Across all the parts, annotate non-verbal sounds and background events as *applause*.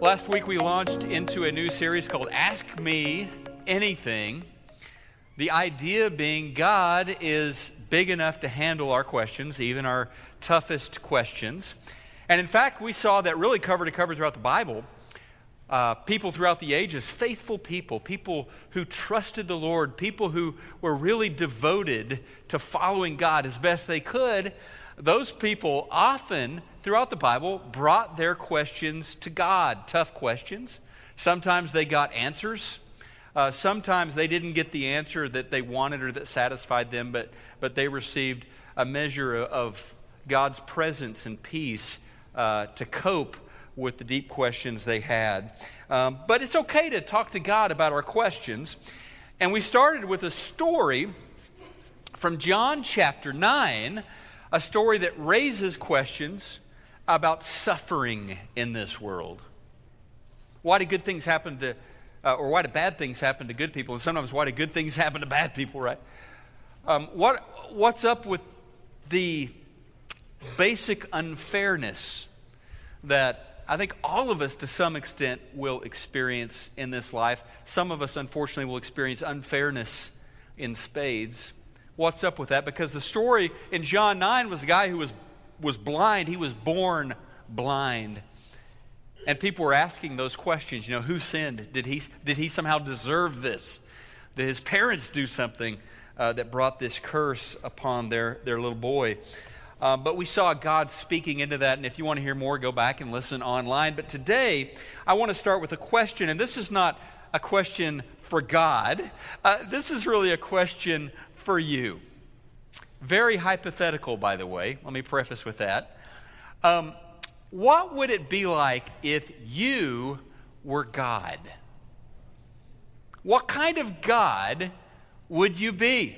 Last week we launched into a new series called Ask Me Anything. The idea being God is big enough to handle our questions, even our toughest questions. And in fact, we saw that really cover to cover throughout the Bible. Uh, people throughout the ages, faithful people, people who trusted the Lord, people who were really devoted to following God as best they could, those people often throughout the Bible brought their questions to God, tough questions. Sometimes they got answers. Uh, sometimes they didn't get the answer that they wanted or that satisfied them, but, but they received a measure of God's presence and peace uh, to cope with the deep questions they had. Um, but it's okay to talk to God about our questions. And we started with a story from John chapter 9, a story that raises questions about suffering in this world. Why do good things happen to, uh, or why do bad things happen to good people? And sometimes why do good things happen to bad people, right? Um, what, what's up with the basic unfairness that I think all of us, to some extent, will experience in this life? Some of us, unfortunately, will experience unfairness in spades. What's up with that? Because the story in John 9 was a guy who was was blind, he was born blind. And people were asking those questions. You know, who sinned? Did he, did he somehow deserve this? Did his parents do something uh, that brought this curse upon their, their little boy? Uh, but we saw God speaking into that. And if you want to hear more, go back and listen online. But today, I want to start with a question. And this is not a question for God, uh, this is really a question for you. Very hypothetical, by the way. Let me preface with that. Um, what would it be like if you were God? What kind of God would you be?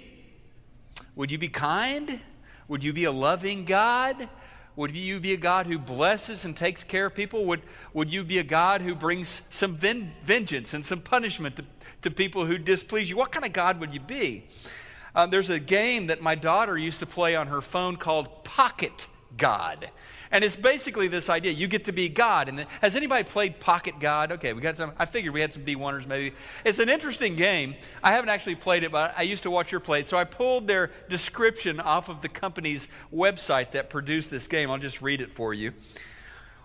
Would you be kind? Would you be a loving God? Would you be a God who blesses and takes care of people? Would, would you be a God who brings some ven- vengeance and some punishment to, to people who displease you? What kind of God would you be? Um, there's a game that my daughter used to play on her phone called Pocket God. And it's basically this idea you get to be God. And has anybody played Pocket God? Okay, we got some. I figured we had some D1ers maybe. It's an interesting game. I haven't actually played it, but I used to watch your play it. So I pulled their description off of the company's website that produced this game. I'll just read it for you.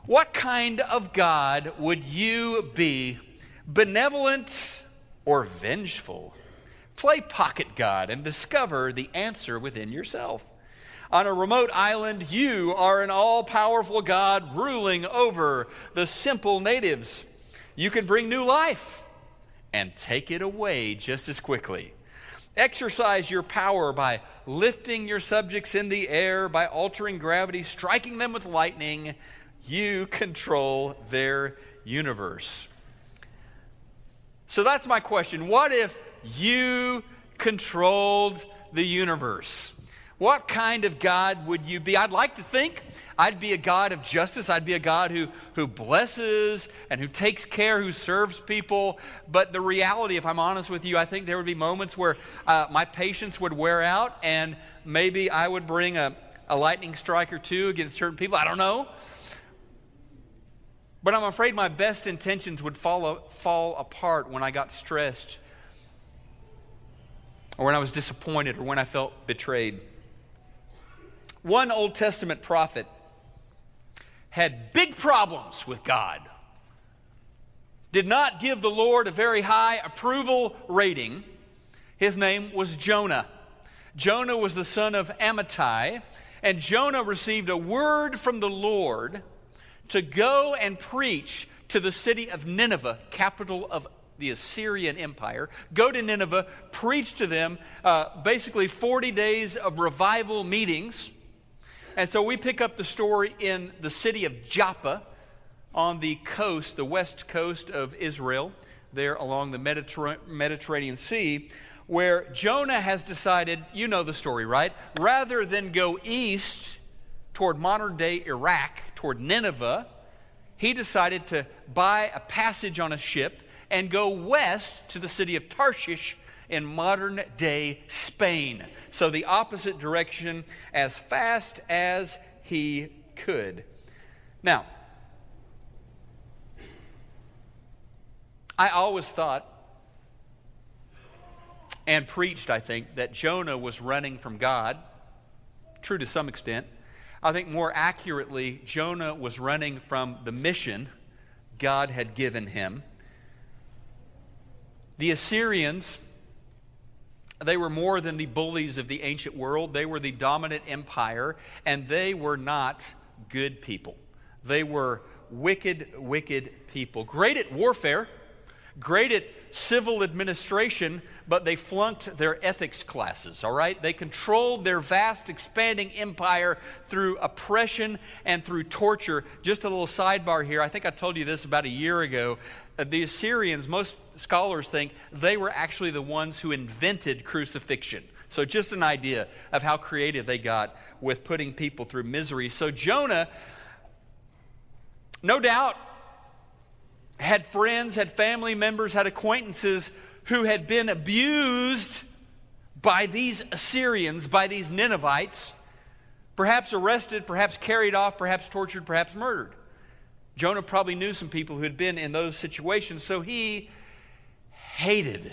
What kind of God would you be? Benevolent or vengeful? Play Pocket God and discover the answer within yourself. On a remote island, you are an all powerful God ruling over the simple natives. You can bring new life and take it away just as quickly. Exercise your power by lifting your subjects in the air, by altering gravity, striking them with lightning. You control their universe. So that's my question. What if you controlled the universe. What kind of God would you be? I'd like to think I'd be a God of justice. I'd be a God who, who blesses and who takes care, who serves people. But the reality, if I'm honest with you, I think there would be moments where uh, my patience would wear out and maybe I would bring a, a lightning strike or two against certain people. I don't know. But I'm afraid my best intentions would fall, fall apart when I got stressed or when I was disappointed or when I felt betrayed. One Old Testament prophet had big problems with God, did not give the Lord a very high approval rating. His name was Jonah. Jonah was the son of Amittai, and Jonah received a word from the Lord to go and preach to the city of Nineveh, capital of the Assyrian Empire, go to Nineveh, preach to them uh, basically 40 days of revival meetings. And so we pick up the story in the city of Joppa on the coast, the west coast of Israel, there along the Mediter- Mediterranean Sea, where Jonah has decided, you know the story, right? Rather than go east toward modern day Iraq, toward Nineveh, he decided to buy a passage on a ship and go west to the city of Tarshish in modern day Spain. So the opposite direction as fast as he could. Now, I always thought and preached, I think, that Jonah was running from God. True to some extent. I think more accurately, Jonah was running from the mission God had given him. The Assyrians, they were more than the bullies of the ancient world. They were the dominant empire, and they were not good people. They were wicked, wicked people. Great at warfare, great at civil administration, but they flunked their ethics classes, all right? They controlled their vast, expanding empire through oppression and through torture. Just a little sidebar here. I think I told you this about a year ago. Uh, the Assyrians, most scholars think they were actually the ones who invented crucifixion. So, just an idea of how creative they got with putting people through misery. So, Jonah, no doubt, had friends, had family members, had acquaintances who had been abused by these Assyrians, by these Ninevites, perhaps arrested, perhaps carried off, perhaps tortured, perhaps murdered. Jonah probably knew some people who had been in those situations, so he hated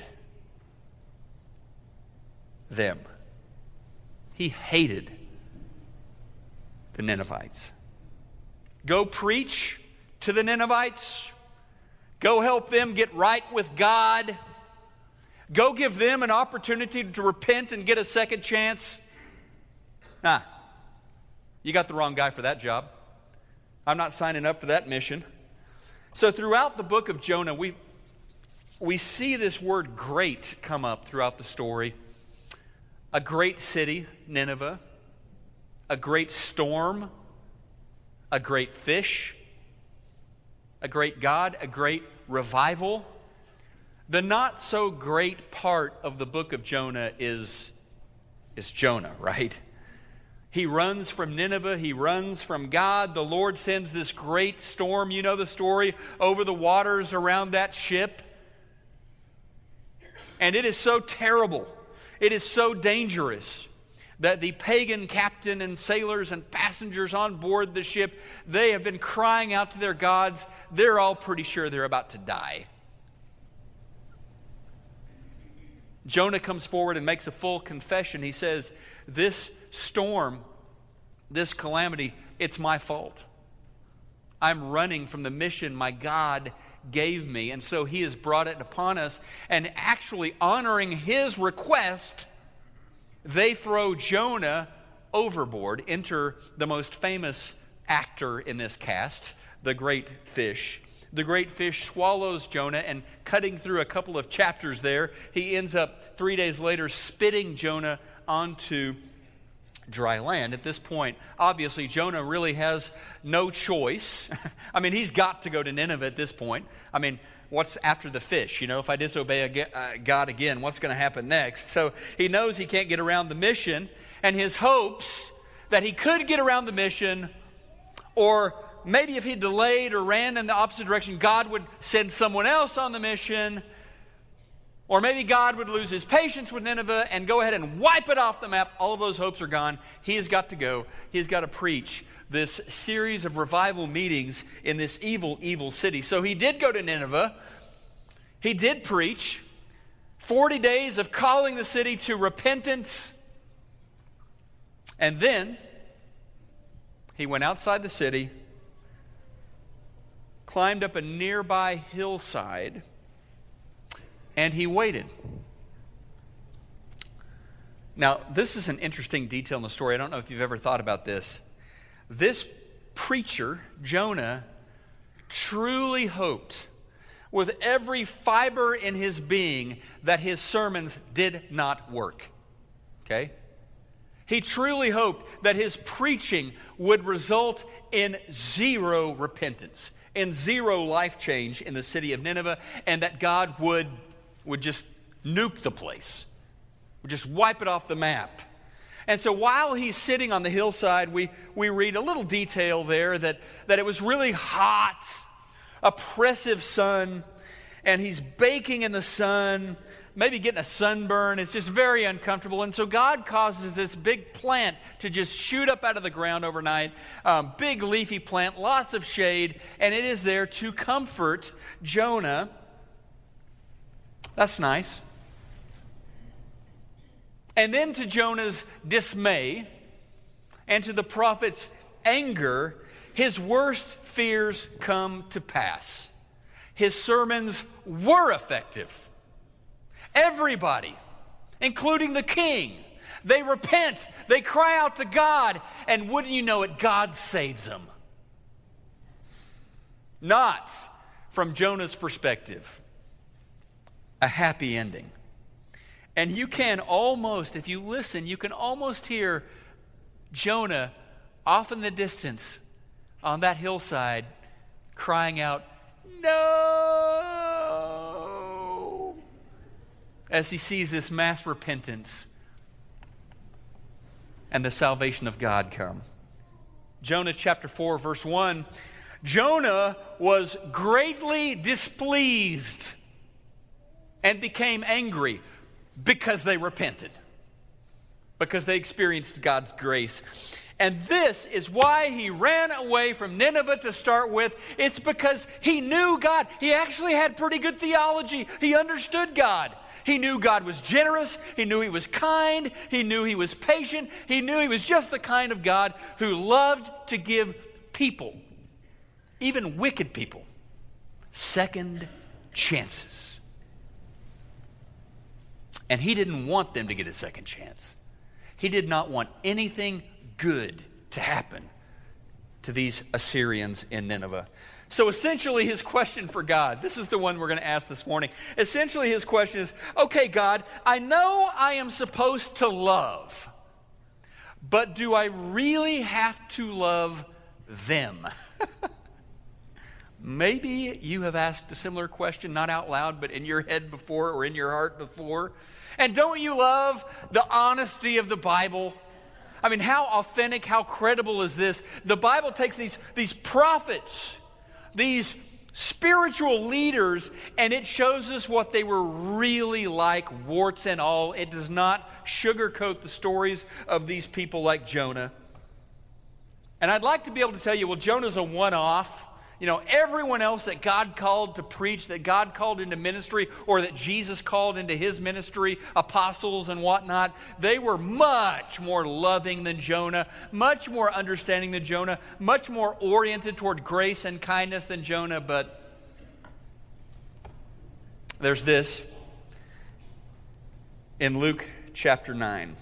them. He hated the Ninevites. Go preach to the Ninevites. Go help them get right with God. Go give them an opportunity to repent and get a second chance. Nah, you got the wrong guy for that job. I'm not signing up for that mission. So, throughout the book of Jonah, we, we see this word great come up throughout the story. A great city, Nineveh, a great storm, a great fish, a great God, a great revival. The not so great part of the book of Jonah is, is Jonah, right? He runs from Nineveh. He runs from God. The Lord sends this great storm. You know the story over the waters around that ship. And it is so terrible. It is so dangerous that the pagan captain and sailors and passengers on board the ship they have been crying out to their gods. They're all pretty sure they're about to die. Jonah comes forward and makes a full confession. He says this storm this calamity it's my fault. I'm running from the mission. My god gave me and so he has brought it upon us and actually honoring his request they throw Jonah overboard. Enter the most famous actor in this cast, the great fish. The great fish swallows Jonah, and cutting through a couple of chapters there, he ends up three days later spitting Jonah onto dry land. At this point, obviously, Jonah really has no choice. *laughs* I mean, he's got to go to Nineveh at this point. I mean, what's after the fish? You know, if I disobey uh, God again, what's going to happen next? So he knows he can't get around the mission, and his hopes that he could get around the mission, or maybe if he delayed or ran in the opposite direction, God would send someone else on the mission. Or maybe God would lose his patience with Nineveh and go ahead and wipe it off the map. All of those hopes are gone. He has got to go. He has got to preach this series of revival meetings in this evil, evil city. So he did go to Nineveh. He did preach 40 days of calling the city to repentance. And then he went outside the city, climbed up a nearby hillside and he waited. Now, this is an interesting detail in the story. I don't know if you've ever thought about this. This preacher, Jonah, truly hoped with every fiber in his being that his sermons did not work. Okay? He truly hoped that his preaching would result in zero repentance, in zero life change in the city of Nineveh, and that God would would just nuke the place, would just wipe it off the map. And so while he's sitting on the hillside, we, we read a little detail there that, that it was really hot, oppressive sun, and he's baking in the sun, maybe getting a sunburn. It's just very uncomfortable. And so God causes this big plant to just shoot up out of the ground overnight, um, big leafy plant, lots of shade, and it is there to comfort Jonah That's nice. And then to Jonah's dismay and to the prophet's anger, his worst fears come to pass. His sermons were effective. Everybody, including the king, they repent, they cry out to God, and wouldn't you know it, God saves them. Not from Jonah's perspective, a happy ending. And you can almost, if you listen, you can almost hear Jonah off in the distance on that hillside crying out, No! As he sees this mass repentance and the salvation of God come. Jonah chapter 4, verse 1 Jonah was greatly displeased and became angry because they repented, because they experienced God's grace. And this is why he ran away from Nineveh to start with. It's because he knew God. He actually had pretty good theology. He understood God. He knew God was generous. He knew He was kind. He knew He was patient. He knew He was just the kind of God who loved to give people, even wicked people, second chances. And He didn't want them to get a second chance. He did not want anything good to happen to these Assyrians in Nineveh. So essentially, his question for God this is the one we're going to ask this morning. Essentially, his question is okay, God, I know I am supposed to love, but do I really have to love them? *laughs* Maybe you have asked a similar question, not out loud, but in your head before or in your heart before. And don't you love the honesty of the Bible? I mean, how authentic, how credible is this? The Bible takes these, these prophets these spiritual leaders, and it shows us what they were really like, warts and all. It does not sugarcoat the stories of these people like Jonah. And I'd like to be able to tell you, well, Jonah's a one off. You know, everyone else that God called to preach, that God called into ministry, or that Jesus called into his ministry, apostles and whatnot, they were much more loving than Jonah, much more understanding than Jonah, much more oriented toward grace and kindness than Jonah. But there's this in Luke chapter 9.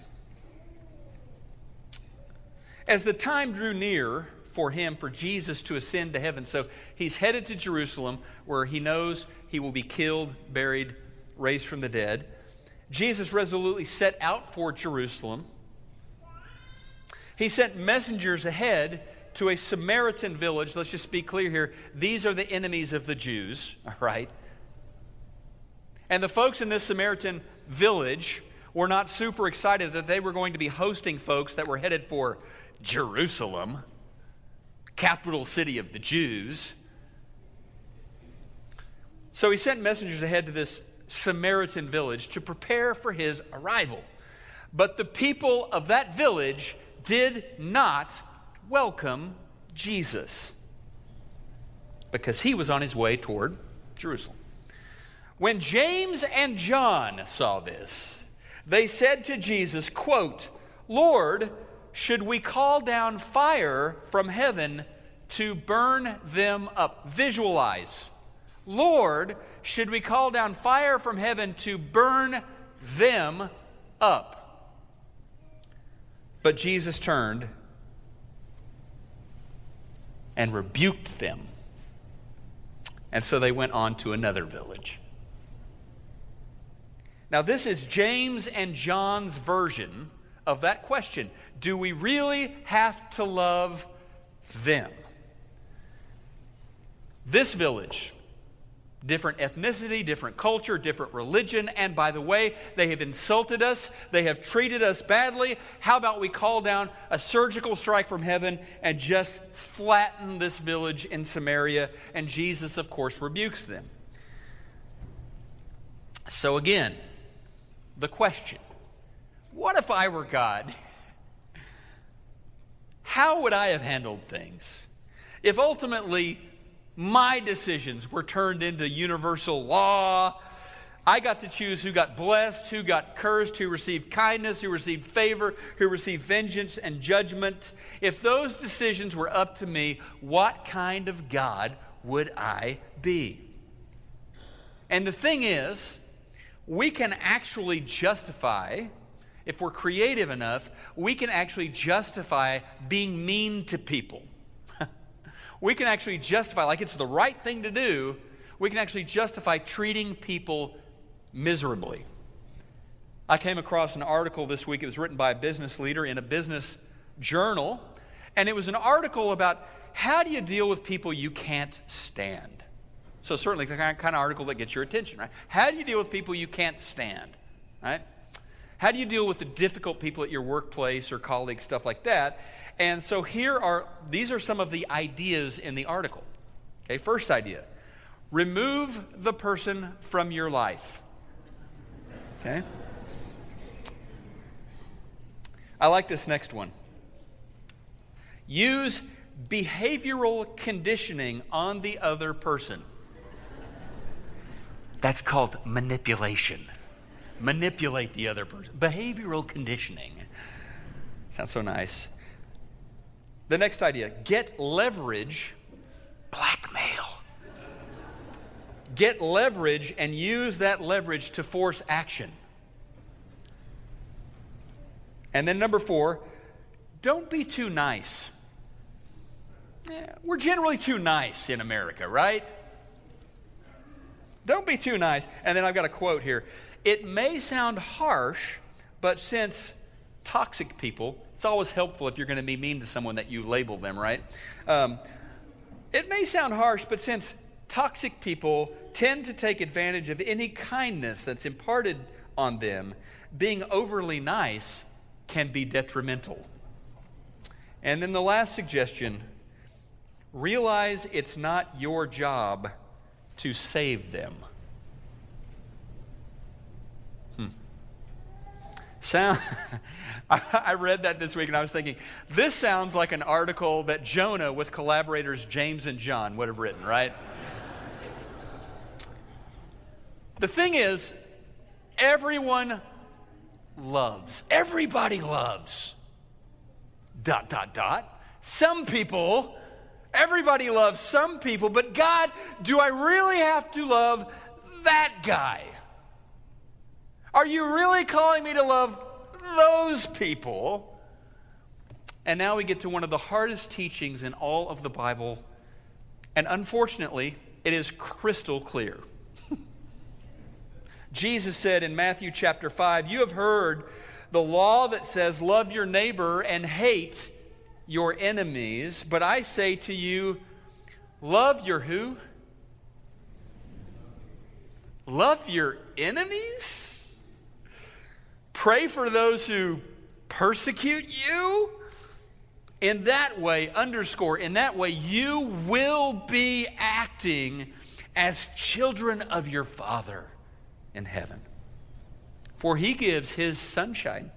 As the time drew near, for him, for Jesus to ascend to heaven. So he's headed to Jerusalem where he knows he will be killed, buried, raised from the dead. Jesus resolutely set out for Jerusalem. He sent messengers ahead to a Samaritan village. Let's just be clear here. These are the enemies of the Jews, *laughs* all right? And the folks in this Samaritan village were not super excited that they were going to be hosting folks that were headed for Jerusalem capital city of the Jews. So he sent messengers ahead to this Samaritan village to prepare for his arrival. But the people of that village did not welcome Jesus because he was on his way toward Jerusalem. When James and John saw this, they said to Jesus, quote, Lord, should we call down fire from heaven to burn them up? Visualize. Lord, should we call down fire from heaven to burn them up? But Jesus turned and rebuked them. And so they went on to another village. Now, this is James and John's version of that question Do we really have to love them? This village, different ethnicity, different culture, different religion, and by the way, they have insulted us, they have treated us badly. How about we call down a surgical strike from heaven and just flatten this village in Samaria? And Jesus, of course, rebukes them. So again, the question what if I were God? How would I have handled things? If ultimately my decisions were turned into universal law, I got to choose who got blessed, who got cursed, who received kindness, who received favor, who received vengeance and judgment. If those decisions were up to me, what kind of God would I be? And the thing is, we can actually justify, if we're creative enough, we can actually justify being mean to people. *laughs* we can actually justify, like it's the right thing to do, we can actually justify treating people miserably. I came across an article this week. It was written by a business leader in a business journal. And it was an article about how do you deal with people you can't stand? So, certainly the kind of article that gets your attention, right? How do you deal with people you can't stand, right? How do you deal with the difficult people at your workplace or colleagues, stuff like that? And so here are these are some of the ideas in the article. Okay, first idea. Remove the person from your life. Okay? I like this next one. Use behavioral conditioning on the other person. That's called manipulation. Manipulate the other person. Behavioral conditioning. Sounds so nice. The next idea get leverage, blackmail. Get leverage and use that leverage to force action. And then number four, don't be too nice. We're generally too nice in America, right? Don't be too nice. And then I've got a quote here. It may sound harsh, but since toxic people, it's always helpful if you're going to be mean to someone that you label them, right? Um, it may sound harsh, but since toxic people tend to take advantage of any kindness that's imparted on them, being overly nice can be detrimental. And then the last suggestion realize it's not your job to save them. Sound, *laughs* I read that this week and I was thinking, this sounds like an article that Jonah with collaborators James and John would have written, right? the thing is, everyone loves. Everybody loves. Dot, dot, dot. Some people, everybody loves some people, but God, do I really have to love that guy? Are you really calling me to love those people? And now we get to one of the hardest teachings in all of the Bible. And unfortunately, it is crystal clear. *laughs* Jesus said in Matthew chapter 5, You have heard the law that says, Love your neighbor and hate your enemies. But I say to you, love your who? Love your enemies? Pray for those who persecute you? In that way, underscore, in that way, you will be acting as children of your Father in heaven. For he gives his sunshine,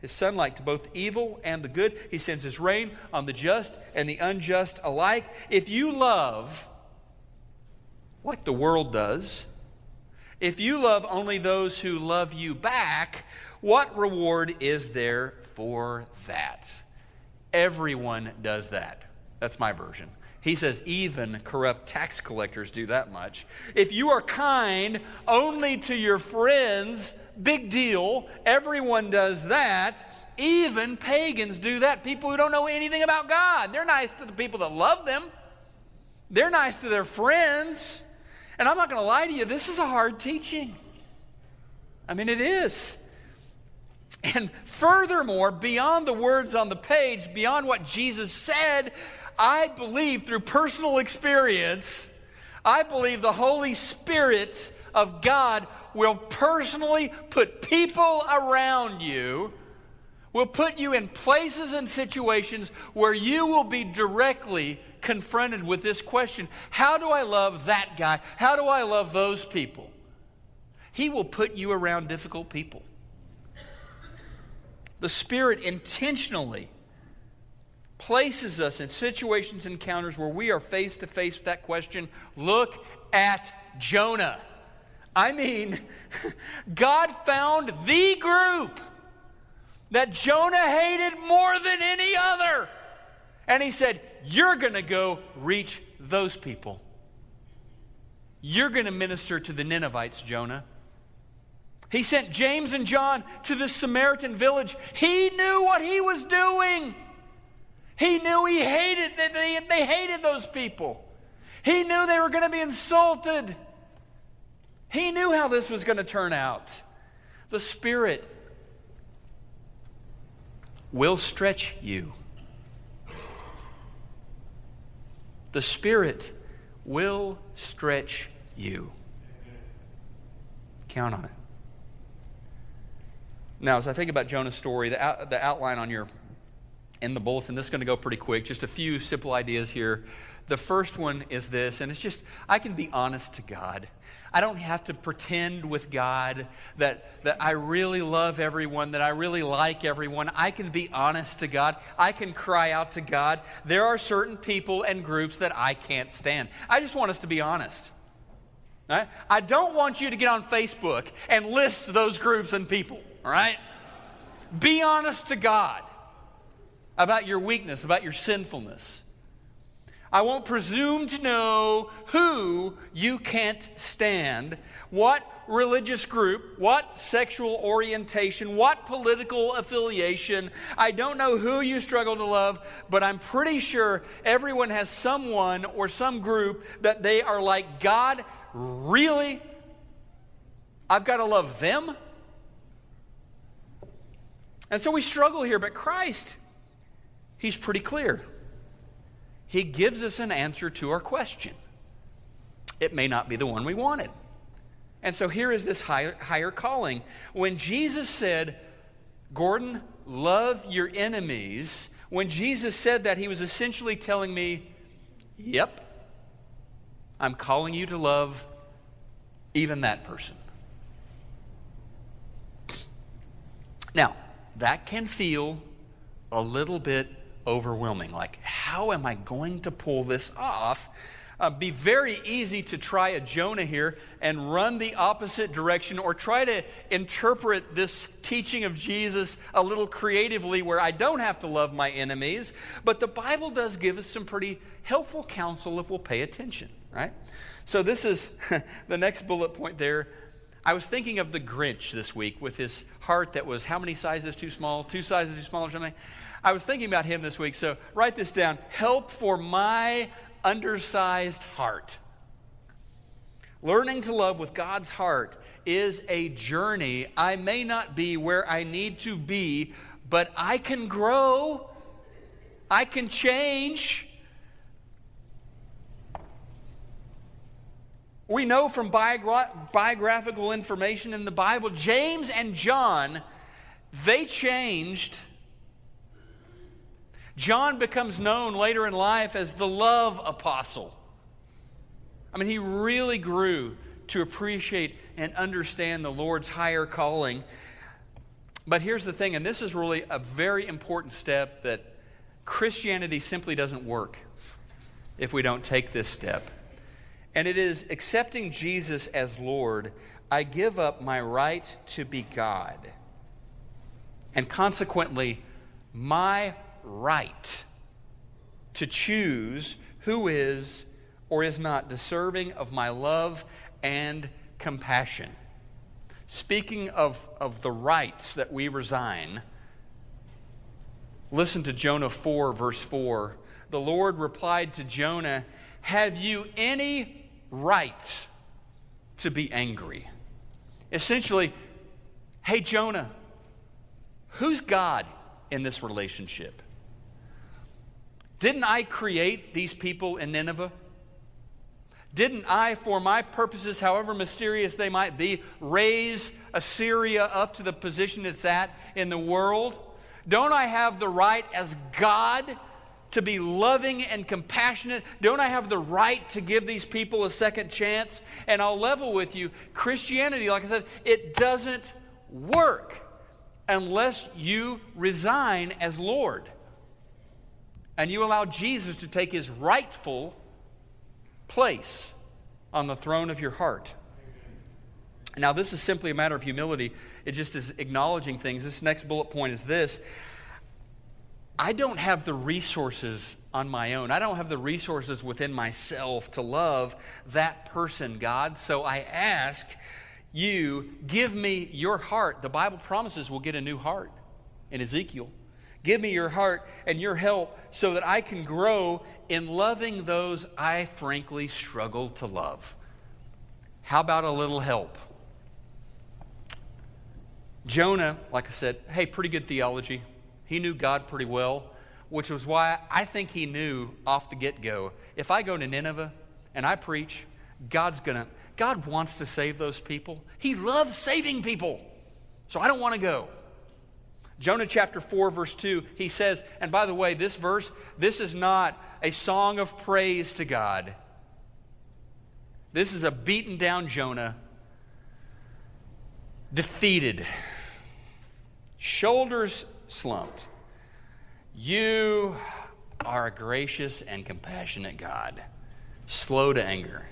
his sunlight to both evil and the good. He sends his rain on the just and the unjust alike. If you love like the world does, if you love only those who love you back, what reward is there for that? Everyone does that. That's my version. He says, even corrupt tax collectors do that much. If you are kind only to your friends, big deal. Everyone does that. Even pagans do that. People who don't know anything about God. They're nice to the people that love them, they're nice to their friends. And I'm not going to lie to you, this is a hard teaching. I mean, it is. And furthermore, beyond the words on the page, beyond what Jesus said, I believe through personal experience, I believe the Holy Spirit of God will personally put people around you, will put you in places and situations where you will be directly confronted with this question How do I love that guy? How do I love those people? He will put you around difficult people. The Spirit intentionally places us in situations, encounters where we are face to face with that question. Look at Jonah. I mean, *laughs* God found the group that Jonah hated more than any other. And he said, You're going to go reach those people. You're going to minister to the Ninevites, Jonah. He sent James and John to the Samaritan village. He knew what he was doing. He knew he hated that they, they hated those people. He knew they were going to be insulted. He knew how this was going to turn out. The Spirit will stretch you. The Spirit will stretch you. Count on it. Now, as I think about Jonah's story, the, out, the outline on your in the bulletin, this is going to go pretty quick. Just a few simple ideas here. The first one is this, and it's just I can be honest to God. I don't have to pretend with God that, that I really love everyone, that I really like everyone. I can be honest to God. I can cry out to God. There are certain people and groups that I can't stand. I just want us to be honest. Right? I don't want you to get on Facebook and list those groups and people, all right? Be honest to God about your weakness, about your sinfulness. I won't presume to know who you can't stand, what religious group, what sexual orientation, what political affiliation. I don't know who you struggle to love, but I'm pretty sure everyone has someone or some group that they are like, God, really? I've got to love them? And so we struggle here, but Christ, He's pretty clear he gives us an answer to our question. It may not be the one we wanted. And so here is this higher, higher calling. When Jesus said, Gordon, love your enemies, when Jesus said that, he was essentially telling me, Yep, I'm calling you to love even that person. Now, that can feel a little bit overwhelming. Like, how am I going to pull this off? Uh, be very easy to try a Jonah here and run the opposite direction or try to interpret this teaching of Jesus a little creatively where I don't have to love my enemies. But the Bible does give us some pretty helpful counsel if we'll pay attention, right? So, this is *laughs* the next bullet point there. I was thinking of the Grinch this week with his heart that was how many sizes too small? Two sizes too small or something? I was thinking about him this week, so write this down. Help for my undersized heart. Learning to love with God's heart is a journey. I may not be where I need to be, but I can grow. I can change. We know from biogra- biographical information in the Bible, James and John, they changed John becomes known later in life as the love apostle. I mean, he really grew to appreciate and understand the Lord's higher calling. But here's the thing, and this is really a very important step that Christianity simply doesn't work if we don't take this step. And it is accepting Jesus as Lord. I give up my right to be God. And consequently, my right to choose who is or is not deserving of my love and compassion. Speaking of, of the rights that we resign, listen to Jonah 4, verse 4. The Lord replied to Jonah, Have you any right to be angry? Essentially, hey, Jonah, who's God in this relationship? Didn't I create these people in Nineveh? Didn't I, for my purposes, however mysterious they might be, raise Assyria up to the position it's at in the world? Don't I have the right as God to be loving and compassionate? Don't I have the right to give these people a second chance? And I'll level with you Christianity, like I said, it doesn't work unless you resign as Lord and you allow Jesus to take his rightful place on the throne of your heart. Now, this is simply a matter of humility. It just is acknowledging things. This next bullet point is this I don't have the resources on my own. I don't have the resources within myself to love that person, God. So I ask you, give me your heart. The Bible promises we'll get a new heart in Ezekiel. Give me your heart and your help so that I can grow in loving those I frankly struggle to love. How about a little help? Jonah, like I said, hey, pretty good theology. He knew God pretty well, which was why I think he knew off the get go if I go to Nineveh and I preach, God's going to, God wants to save those people. He loves saving people. So I don't want to go. Jonah chapter 4, verse 2, he says, and by the way, this verse, this is not a song of praise to God. This is a beaten down Jonah, defeated, shoulders slumped. You are a gracious and compassionate God, slow to anger,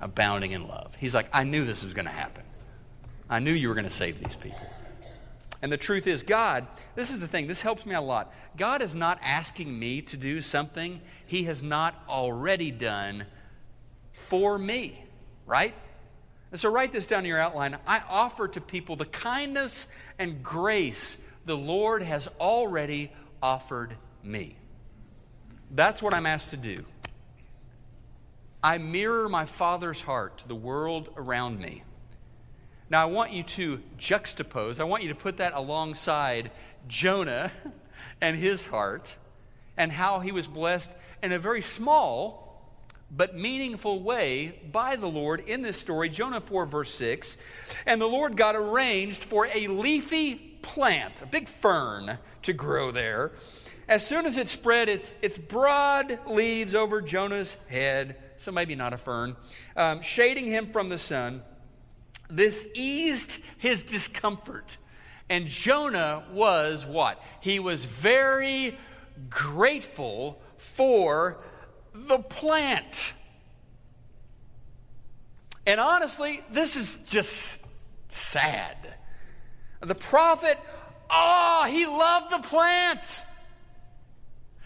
abounding in love. He's like, I knew this was going to happen. I knew you were going to save these people. And the truth is, God, this is the thing, this helps me a lot. God is not asking me to do something He has not already done for me, right? And so write this down in your outline. I offer to people the kindness and grace the Lord has already offered me. That's what I'm asked to do. I mirror my Father's heart to the world around me. Now, I want you to juxtapose, I want you to put that alongside Jonah *laughs* and his heart and how he was blessed in a very small but meaningful way by the Lord in this story, Jonah 4, verse 6. And the Lord God arranged for a leafy plant, a big fern, to grow there. As soon as it spread its, its broad leaves over Jonah's head, so maybe not a fern, um, shading him from the sun, this eased his discomfort. And Jonah was what? He was very grateful for the plant. And honestly, this is just sad. The prophet, oh, he loved the plant.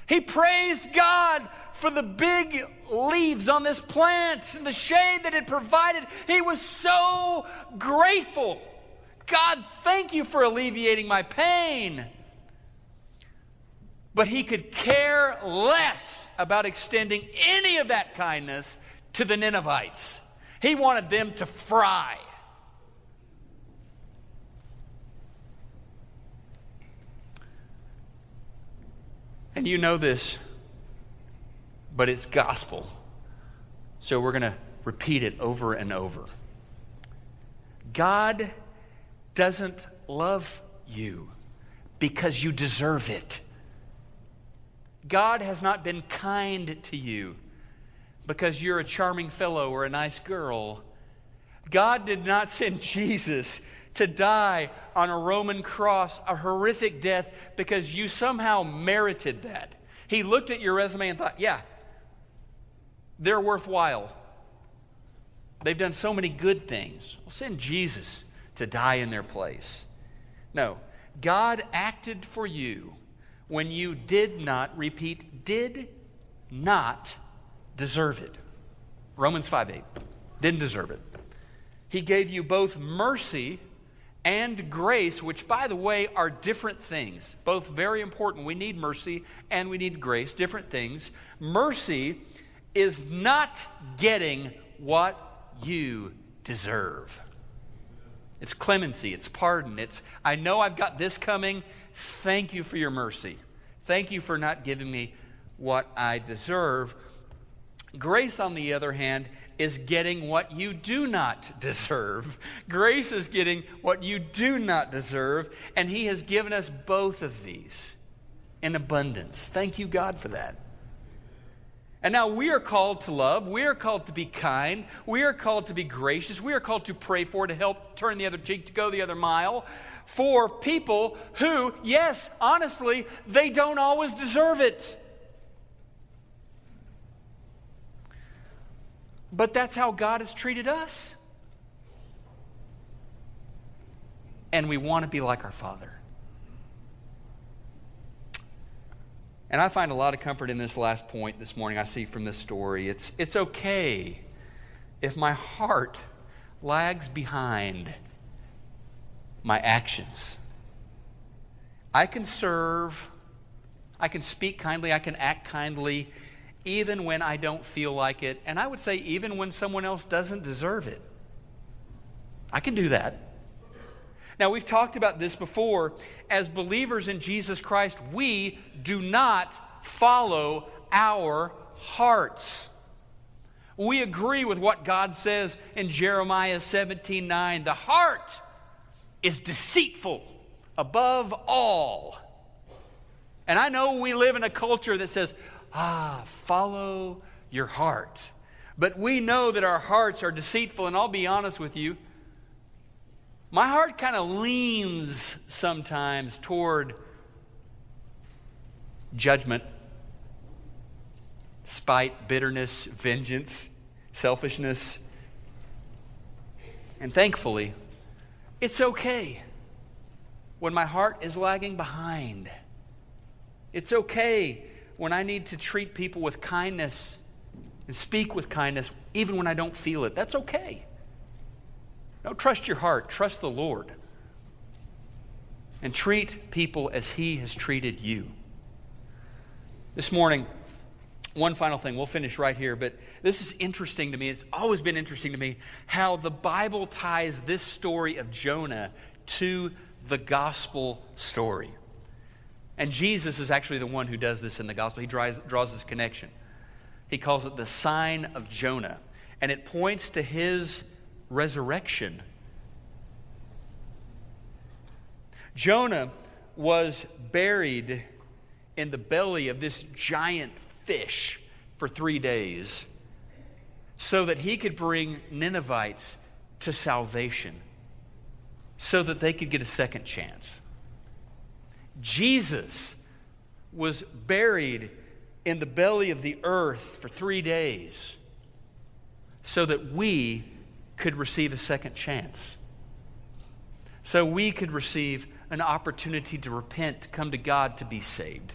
He praised God for the big leaves on this plant and the shade that it provided. He was so grateful. God, thank you for alleviating my pain. But he could care less about extending any of that kindness to the Ninevites. He wanted them to fry. And you know this but it's gospel. So we're going to repeat it over and over. God doesn't love you because you deserve it. God has not been kind to you because you're a charming fellow or a nice girl. God did not send *laughs* Jesus to die on a Roman cross, a horrific death, because you somehow merited that. He looked at your resume and thought, yeah, they're worthwhile. They've done so many good things. Well, send Jesus to die in their place. No, God acted for you when you did not, repeat, did not deserve it. Romans 5 8. Didn't deserve it. He gave you both mercy and grace, which, by the way, are different things. Both very important. We need mercy and we need grace, different things. Mercy is not getting what you deserve. It's clemency, it's pardon, it's, I know I've got this coming. Thank you for your mercy. Thank you for not giving me what I deserve. Grace, on the other hand, is getting what you do not deserve. Grace is getting what you do not deserve, and He has given us both of these in abundance. Thank you, God, for that. And now we are called to love. We are called to be kind. We are called to be gracious. We are called to pray for, to help turn the other cheek, to go the other mile for people who, yes, honestly, they don't always deserve it. But that's how God has treated us. and we want to be like our Father. And I find a lot of comfort in this last point this morning I see from this story. It's, it's okay if my heart lags behind my actions. I can serve, I can speak kindly, I can act kindly, even when I don't feel like it. And I would say, even when someone else doesn't deserve it. I can do that. Now, we've talked about this before. As believers in Jesus Christ, we do not follow our hearts. We agree with what God says in Jeremiah 17 9. The heart is deceitful above all. And I know we live in a culture that says, ah, follow your heart. But we know that our hearts are deceitful, and I'll be honest with you. My heart kind of leans sometimes toward judgment, spite, bitterness, vengeance, selfishness. And thankfully, it's okay when my heart is lagging behind. It's okay when I need to treat people with kindness and speak with kindness, even when I don't feel it. That's okay. Don't trust your heart, trust the Lord. And treat people as He has treated you. This morning, one final thing, we'll finish right here, but this is interesting to me. It's always been interesting to me how the Bible ties this story of Jonah to the gospel story. And Jesus is actually the one who does this in the gospel. He draws, draws this connection. He calls it the sign of Jonah. And it points to his resurrection. Jonah was buried in the belly of this giant fish for three days so that he could bring Ninevites to salvation, so that they could get a second chance. Jesus was buried in the belly of the earth for three days so that we could receive a second chance. So we could receive an opportunity to repent, to come to God, to be saved.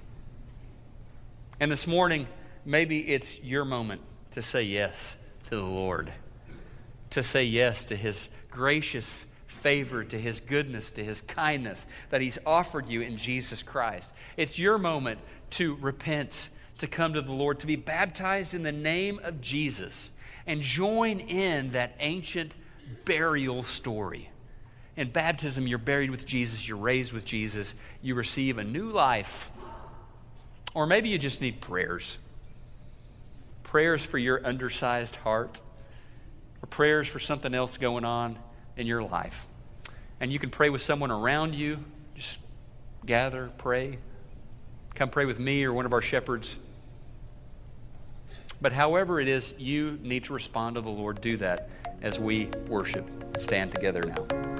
And this morning, maybe it's your moment to say yes to the Lord, to say yes to His gracious favor, to His goodness, to His kindness that He's offered you in Jesus Christ. It's your moment to repent, to come to the Lord, to be baptized in the name of Jesus and join in that ancient burial story. In baptism, you're buried with Jesus, you're raised with Jesus, you receive a new life. Or maybe you just need prayers prayers for your undersized heart, or prayers for something else going on in your life. And you can pray with someone around you. Just gather, pray. Come pray with me or one of our shepherds. But however it is you need to respond to the Lord, do that as we worship. Stand together now.